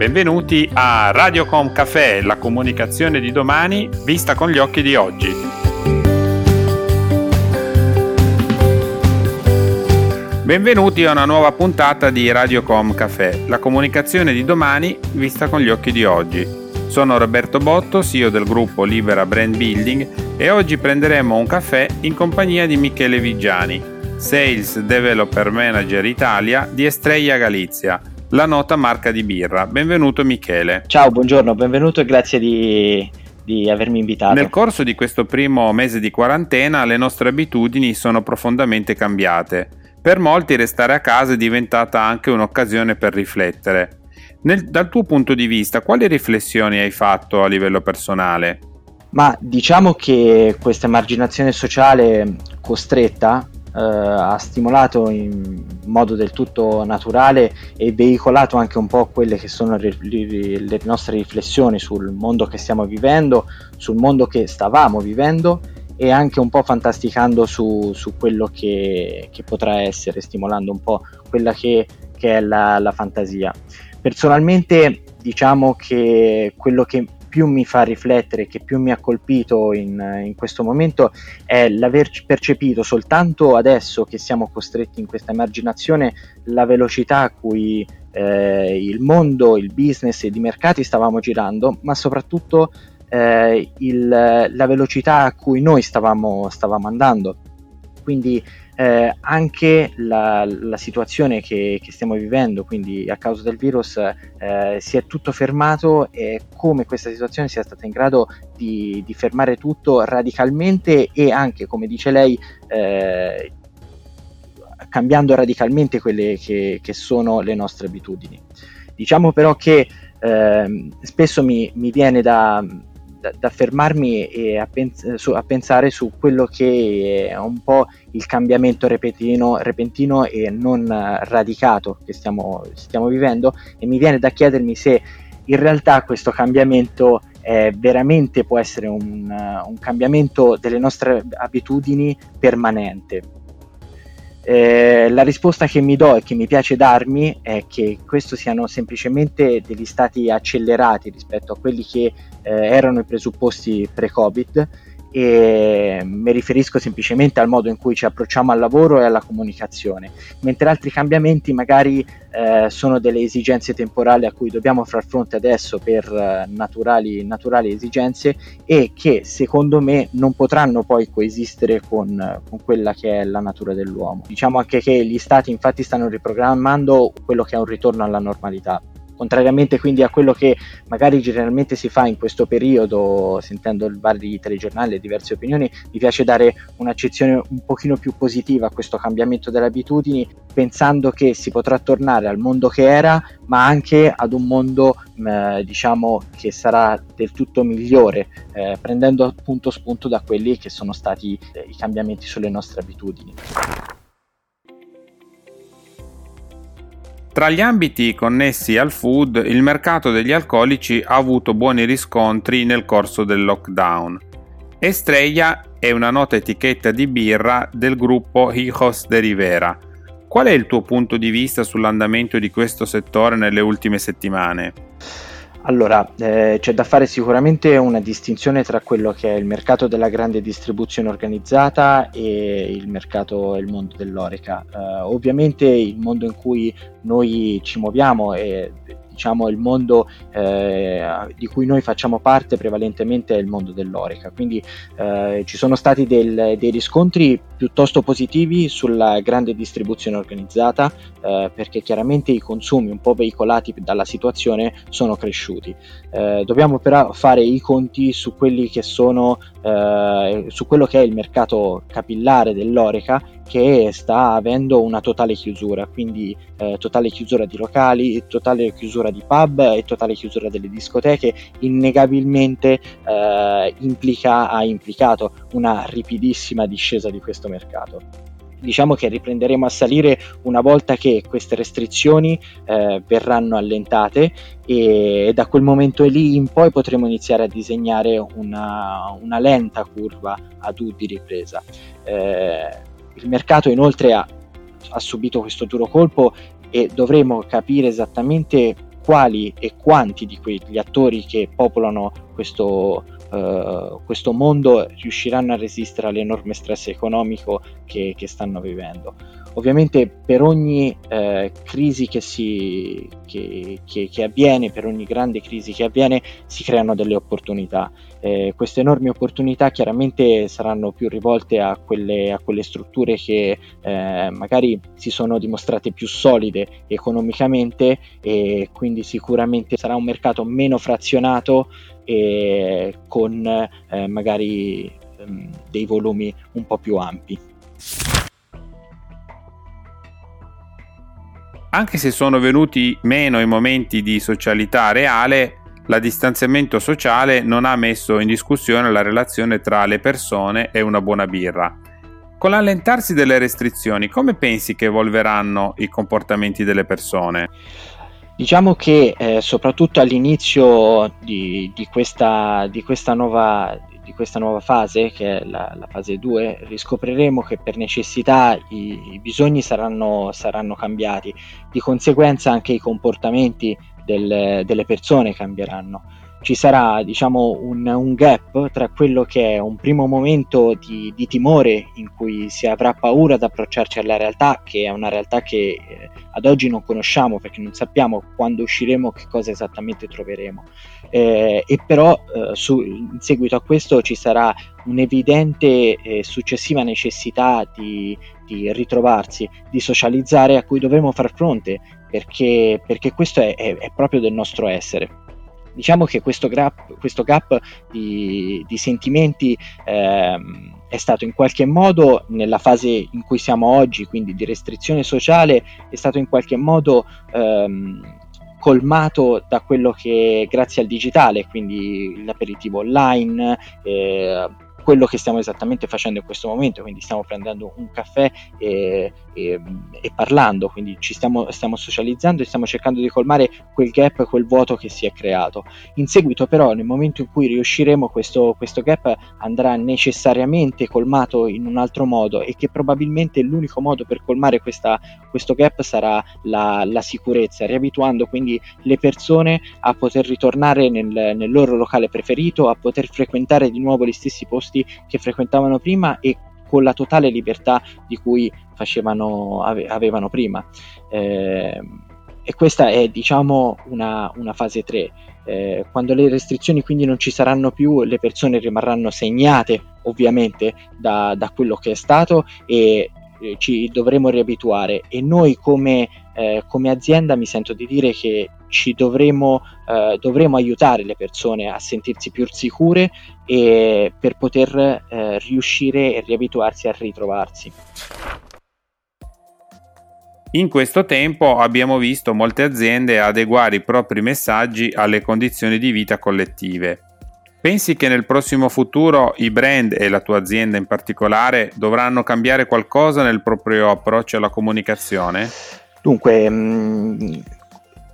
Benvenuti a Radiocom Café, la comunicazione di domani vista con gli occhi di oggi. Benvenuti a una nuova puntata di Radiocom Café, la comunicazione di domani vista con gli occhi di oggi. Sono Roberto Botto, CEO del gruppo Libera Brand Building e oggi prenderemo un caffè in compagnia di Michele Vigiani, Sales Developer Manager Italia di Estrella Galizia, la nota marca di birra. Benvenuto Michele. Ciao, buongiorno, benvenuto e grazie di, di avermi invitato. Nel corso di questo primo mese di quarantena le nostre abitudini sono profondamente cambiate. Per molti restare a casa è diventata anche un'occasione per riflettere. Nel, dal tuo punto di vista, quali riflessioni hai fatto a livello personale? Ma diciamo che questa emarginazione sociale costretta eh, ha stimolato in modo del tutto naturale e veicolato anche un po' quelle che sono le, le nostre riflessioni sul mondo che stiamo vivendo, sul mondo che stavamo vivendo e anche un po' fantasticando su, su quello che, che, potrà essere, stimolando un po' quella che, che è la, la fantasia. Personalmente diciamo che quello che più mi fa riflettere, che più mi ha colpito in, in questo momento è l'aver percepito soltanto adesso che siamo costretti in questa emarginazione la velocità a cui eh, il mondo, il business e i mercati stavamo girando, ma soprattutto eh, il, la velocità a cui noi stavamo, stavamo andando. Quindi eh, anche la, la situazione che, che, stiamo vivendo, quindi a causa del virus, eh, si è tutto fermato e come questa situazione sia stata in grado di, di fermare tutto radicalmente e anche, come dice lei, eh, cambiando radicalmente quelle che, che, sono le nostre abitudini. Diciamo però che eh, spesso mi, mi viene da, da, da fermarmi e a, pens- su, a, pensare su quello che è un po' il cambiamento repentino, repentino e non radicato che stiamo, stiamo, vivendo. E mi viene da chiedermi se in realtà questo cambiamento eh, veramente può essere un, un cambiamento delle nostre abitudini permanente eh, la risposta che mi do e che mi piace darmi è che questo siano semplicemente degli stati accelerati rispetto a quelli che eh, erano i presupposti pre-Covid e mi riferisco semplicemente al modo in cui ci approcciamo al lavoro e alla comunicazione, mentre altri cambiamenti magari eh, sono delle esigenze temporali a cui dobbiamo far fronte adesso per eh, naturali, naturali, esigenze e che secondo me non potranno poi coesistere con, con quella che è la natura dell'uomo. Diciamo anche che gli stati infatti stanno riprogrammando quello che è un ritorno alla normalità contrariamente quindi a quello che magari generalmente si fa in questo periodo, sentendo vari telegiornali e diverse opinioni, mi piace dare un'accezione un pochino più positiva a questo cambiamento delle abitudini, pensando che si potrà tornare al mondo che era, ma anche ad un mondo eh, diciamo che sarà del tutto migliore, eh, prendendo appunto spunto da quelli che sono stati eh, i cambiamenti sulle nostre abitudini. Tra gli ambiti connessi al food, il mercato degli alcolici ha avuto buoni riscontri nel corso del lockdown. Estrella è una nota etichetta di birra del gruppo Hijos de Rivera. Qual è il tuo punto di vista sull'andamento di questo settore nelle ultime settimane? Allora, eh, c'è da fare sicuramente una distinzione tra quello che è il mercato della grande distribuzione organizzata e il mercato e il mondo dell'oreca. Eh, ovviamente il mondo in cui noi ci muoviamo è diciamo, il mondo eh, di cui noi facciamo parte prevalentemente è il mondo dell'oreca. Quindi eh, ci sono stati del, dei riscontri piuttosto positivi sulla grande distribuzione organizzata eh, perché chiaramente i consumi un po' veicolati dalla situazione sono cresciuti. Eh, dobbiamo però fare i conti su quelli che sono eh, su quello che è il mercato capillare dell'oreca che sta avendo una totale chiusura, quindi eh, totale chiusura di locali, totale chiusura di pub e totale chiusura delle discoteche, innegabilmente eh, implica, ha implicato una ripidissima discesa di questo mercato diciamo che riprenderemo a salire una volta che queste restrizioni eh, verranno allentate e da quel momento lì in poi potremo iniziare a disegnare una, una lenta curva ad U di ripresa. Eh, il mercato inoltre ha, ha subito questo duro colpo e dovremo capire esattamente quali e quanti di quegli attori che popolano questo, uh, questo mondo riusciranno a resistere all'enorme stress economico che, che stanno vivendo. Ovviamente per ogni eh, crisi che, si, che, che, che, avviene, per ogni grande crisi che avviene, si creano delle opportunità. Eh, queste enormi opportunità chiaramente saranno più rivolte a quelle, a quelle strutture che eh, magari si sono dimostrate più solide economicamente e quindi sicuramente sarà un mercato meno frazionato e con eh, magari ehm, dei volumi un po' più ampi. Anche se sono venuti meno i momenti di socialità reale, la distanziamento sociale non ha messo in discussione la relazione tra le persone e una buona birra. Con l'allentarsi delle restrizioni, come pensi che evolveranno i comportamenti delle persone? Diciamo che eh, soprattutto all'inizio di, di, questa, di, questa nuova, di, questa, nuova, fase, che è la, la, fase 2, riscopriremo che per necessità i, i bisogni saranno, saranno, cambiati, di conseguenza anche i comportamenti del, delle persone cambieranno ci sarà diciamo, un, un, gap tra quello che è un primo momento di, di, timore in cui si avrà paura ad approcciarci alla realtà, che è una realtà che eh, ad oggi non conosciamo perché non sappiamo quando usciremo che cosa esattamente troveremo. Eh, e però eh, su, in seguito a questo ci sarà un'evidente e successiva necessità di, di, ritrovarsi, di socializzare a cui dovremo far fronte perché, perché questo è, è, è proprio del nostro essere. Diciamo che questo gap, questo gap di, di sentimenti ehm, è stato in qualche modo nella fase in cui siamo oggi, quindi di restrizione sociale, è stato in qualche modo ehm, colmato da quello che grazie al digitale, quindi l'aperitivo online, eh, quello che stiamo esattamente facendo in questo momento, quindi stiamo prendendo un caffè e, e, e parlando, quindi ci stiamo, stiamo, socializzando e stiamo cercando di colmare quel gap, quel vuoto che si è creato. In seguito però, nel momento in cui riusciremo, questo, questo gap andrà necessariamente colmato in un altro modo e che probabilmente l'unico modo per colmare questa, questo gap sarà la, la, sicurezza, riabituando quindi le persone a poter ritornare nel, nel loro locale preferito, a poter frequentare di nuovo gli stessi posti che frequentavano prima e con la totale libertà di cui facevano, ave, avevano prima. Eh, e questa è diciamo una, una fase 3. Eh, quando le restrizioni quindi non ci saranno più, le persone rimarranno segnate ovviamente da, da quello che è stato e eh, ci dovremo riabituare e noi come, eh, come, azienda mi sento di dire che ci dovremo, eh, dovremo aiutare le persone a sentirsi più sicure e per poter eh, riuscire e riabituarsi a ritrovarsi. In questo tempo abbiamo visto molte aziende adeguare i propri messaggi alle condizioni di vita collettive Pensi che nel prossimo futuro i brand e la tua azienda in particolare dovranno cambiare qualcosa nel proprio approccio alla comunicazione? Dunque, mm,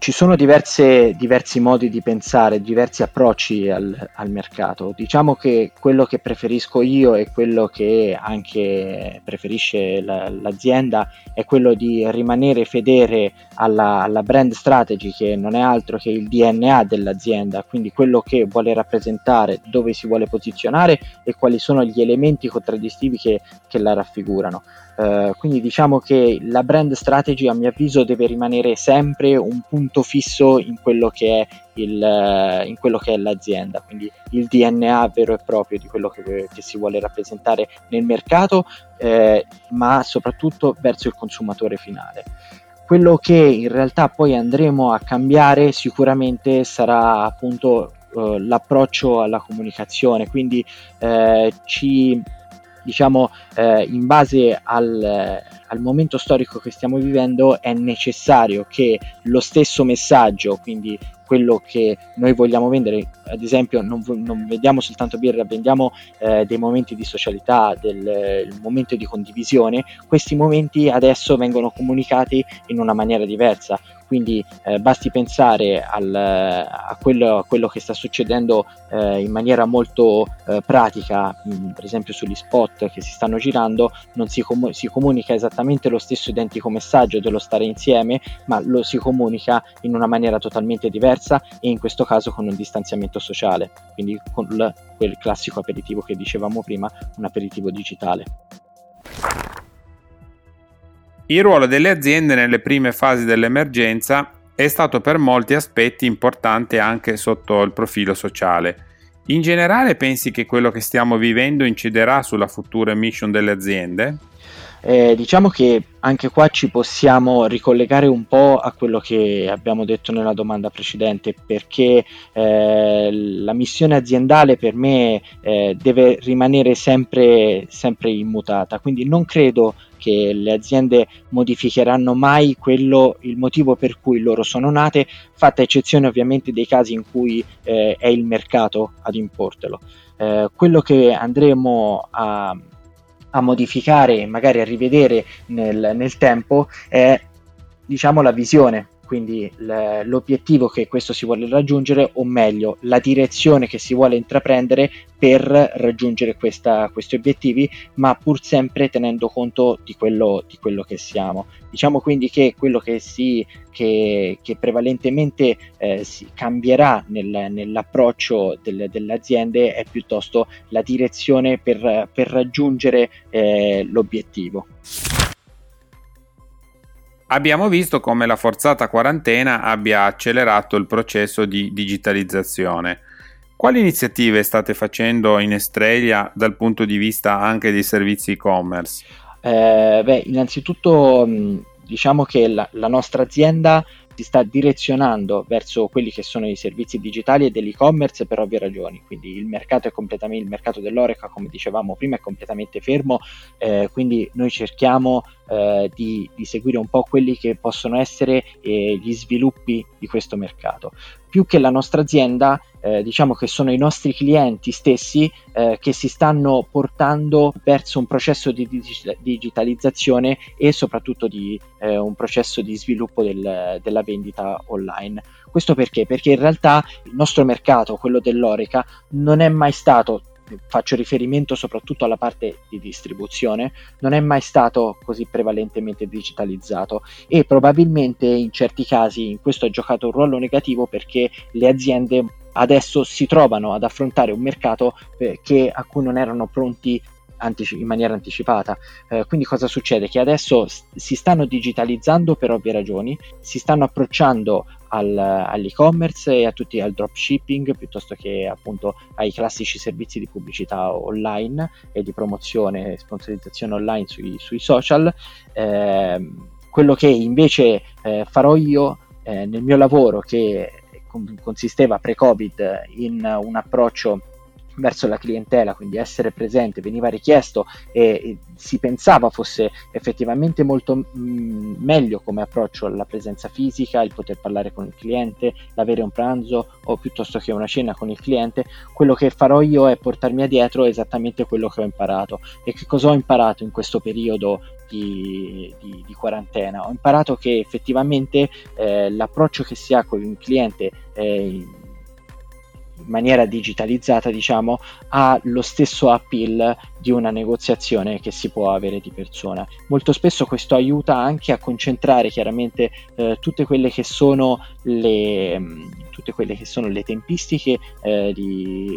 ci sono diverse, diversi modi di pensare, diversi approcci al, al, mercato. Diciamo che quello che preferisco io e quello che anche preferisce la, l'azienda è quello di rimanere fedele alla, alla, brand strategy che non è altro che il DNA dell'azienda, quindi quello che vuole rappresentare, dove si vuole posizionare e quali sono gli elementi contraddistintivi che, che la raffigurano. Uh, quindi diciamo che la brand strategy a mio avviso deve rimanere sempre un punto fisso in quello che è, il, uh, in quello che è l'azienda, quindi il DNA vero e proprio di quello che, che si vuole rappresentare nel mercato, eh, ma soprattutto verso il consumatore finale. Quello che in realtà poi andremo a cambiare sicuramente sarà appunto uh, l'approccio alla comunicazione, quindi eh, ci diciamo eh, in base al, al, momento storico che stiamo vivendo è necessario che lo stesso messaggio, quindi quello che noi vogliamo vendere, ad esempio non, non vendiamo soltanto birra, vendiamo eh, dei momenti di socialità, del momento di condivisione, questi momenti adesso vengono comunicati in una maniera diversa. Quindi eh, basti pensare al, a, quello, a, quello, che sta succedendo eh, in maniera molto eh, pratica, mh, per esempio sugli spot che si stanno girando, non si, com- si, comunica esattamente lo stesso identico messaggio dello stare insieme, ma lo si comunica in una maniera totalmente diversa e in questo caso con un distanziamento sociale, quindi con l- quel classico aperitivo che dicevamo prima, un aperitivo digitale. Il ruolo delle aziende nelle prime fasi dell'emergenza è stato per molti aspetti importante anche sotto il profilo sociale. In generale pensi che quello che stiamo vivendo inciderà sulla futura mission delle aziende? Eh, diciamo che anche qua ci possiamo ricollegare un po' a quello che abbiamo detto nella domanda precedente, perché eh, la missione aziendale per me eh, deve rimanere sempre, sempre immutata, quindi non credo che le aziende modificheranno mai quello, il motivo per cui loro sono nate, fatta eccezione ovviamente dei casi in cui eh, è il mercato ad importelo. Eh, quello che andremo a a modificare e magari a rivedere nel, nel tempo è diciamo la visione quindi l'obiettivo che questo si vuole raggiungere o meglio la direzione che si vuole intraprendere per raggiungere questa, questi obiettivi ma pur sempre tenendo conto di quello, di quello che siamo. Diciamo quindi che quello che, si, che, che prevalentemente eh, si cambierà nel, nell'approccio del, delle aziende è piuttosto la direzione per, per raggiungere eh, l'obiettivo Abbiamo visto come la forzata quarantena abbia accelerato il processo di digitalizzazione. Quali iniziative state facendo in Estrella dal punto di vista anche dei servizi e-commerce? Eh, beh, innanzitutto diciamo che la, la nostra azienda si sta direzionando verso quelli che sono i servizi digitali e dell'e-commerce per ovvie ragioni. Quindi il mercato, il mercato dell'Oreca, come dicevamo prima, è completamente fermo, eh, quindi noi cerchiamo eh, di, di, seguire un po' quelli che possono essere eh, gli sviluppi di questo mercato. Più che la nostra azienda, eh, diciamo che sono i nostri clienti stessi eh, che si stanno portando verso un processo di digitalizzazione e soprattutto di eh, un processo di sviluppo del, della vendita online. Questo perché? Perché in realtà il nostro mercato, quello dell'Oreca, non è mai stato faccio riferimento soprattutto alla parte di distribuzione, non è mai stato così prevalentemente digitalizzato e probabilmente in certi casi in questo ha giocato un ruolo negativo perché le aziende adesso si trovano ad affrontare un mercato eh, che, a cui non erano pronti in maniera anticipata. Eh, quindi cosa succede? Che adesso si stanno digitalizzando per ovvie ragioni, si stanno approcciando al, all'e-commerce e a tutti al dropshipping piuttosto che appunto ai classici servizi di pubblicità online e di promozione e sponsorizzazione online sui, sui social. Eh, quello che invece eh, farò io eh, nel mio lavoro che consisteva pre-Covid in un approccio verso la clientela, quindi essere presente, veniva richiesto e, e si pensava fosse effettivamente molto mh, mm, meglio come approccio alla presenza fisica, il poter parlare con il cliente, l'avere un pranzo o piuttosto che una cena con il cliente, quello che farò io è portarmi dietro esattamente quello che ho imparato. E che cosa ho imparato in questo periodo di, di, di, quarantena. Ho imparato che effettivamente eh, l'approccio che si ha con il cliente eh, in maniera digitalizzata, diciamo, ha lo stesso appeal di una negoziazione che si può avere di persona. Molto spesso questo aiuta anche a concentrare chiaramente eh, tutte quelle che sono le, mm, tutte quelle che sono le tempistiche eh, di,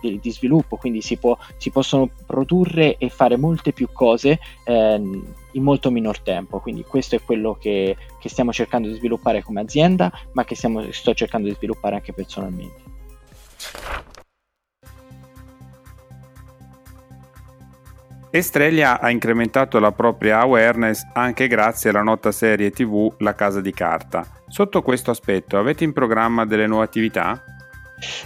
di, di, sviluppo, quindi si, può, si, possono produrre e fare molte più cose eh, in molto minor tempo. Quindi questo è quello che, che, stiamo cercando di sviluppare come azienda, ma che stiamo, sto cercando di sviluppare anche personalmente. Estrella ha incrementato la propria awareness anche grazie alla nota serie TV La Casa di Carta. Sotto questo aspetto avete in programma delle nuove attività?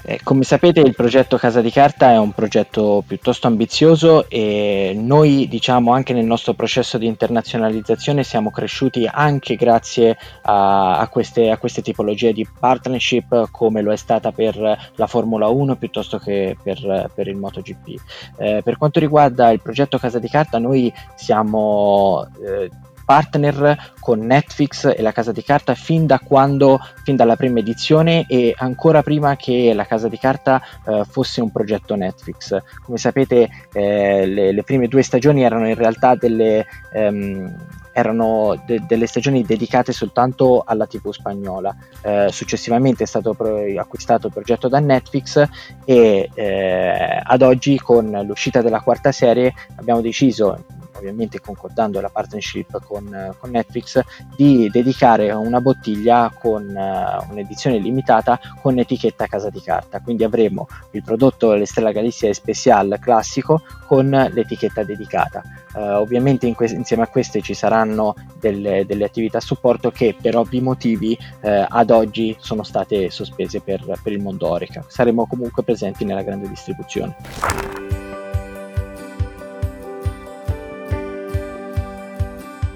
Eh, come sapete il progetto Casa di Carta è un progetto piuttosto ambizioso e noi diciamo anche nel nostro processo di internazionalizzazione siamo cresciuti anche grazie a, a, queste, a queste, tipologie di partnership come lo è stata per la Formula 1 piuttosto che per, per il MotoGP. Eh, per quanto riguarda il progetto Casa di Carta noi siamo eh, partner con Netflix e la Casa di Carta fin da quando, fin dalla prima edizione e ancora prima che la Casa di Carta eh, fosse un progetto Netflix. Come sapete eh, le, le, prime due stagioni erano in realtà delle, ehm, erano de- delle stagioni dedicate soltanto alla TV spagnola. Eh, successivamente è stato pro- acquistato il progetto da Netflix e eh, ad oggi con l'uscita della quarta serie abbiamo deciso ovviamente concordando la partnership con, con Netflix, di dedicare una bottiglia con uh, un'edizione limitata con etichetta casa di carta. Quindi avremo il prodotto l'Estrella Galizia Special classico con l'etichetta dedicata. Uh, ovviamente in que- insieme a queste ci saranno delle, delle, attività a supporto che per ovvi motivi uh, ad oggi sono state sospese per, per il mondo Orica. Saremo comunque presenti nella grande distribuzione.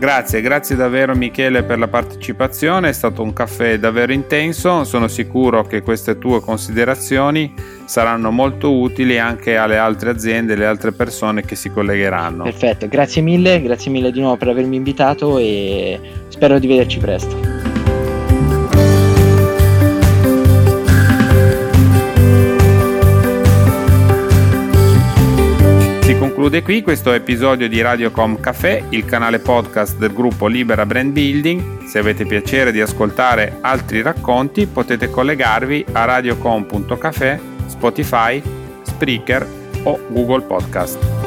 Grazie, grazie davvero Michele per la partecipazione, è stato un caffè davvero intenso, sono sicuro che queste tue considerazioni saranno molto utili anche alle altre aziende, alle altre persone che si collegheranno. Perfetto, grazie mille, grazie mille di nuovo per avermi invitato e spero di vederci presto. Conclude qui questo episodio di Radiocom Café, il canale podcast del gruppo Libera Brand Building. Se avete piacere di ascoltare altri racconti potete collegarvi a radiocom.café, Spotify, Spreaker o Google Podcast.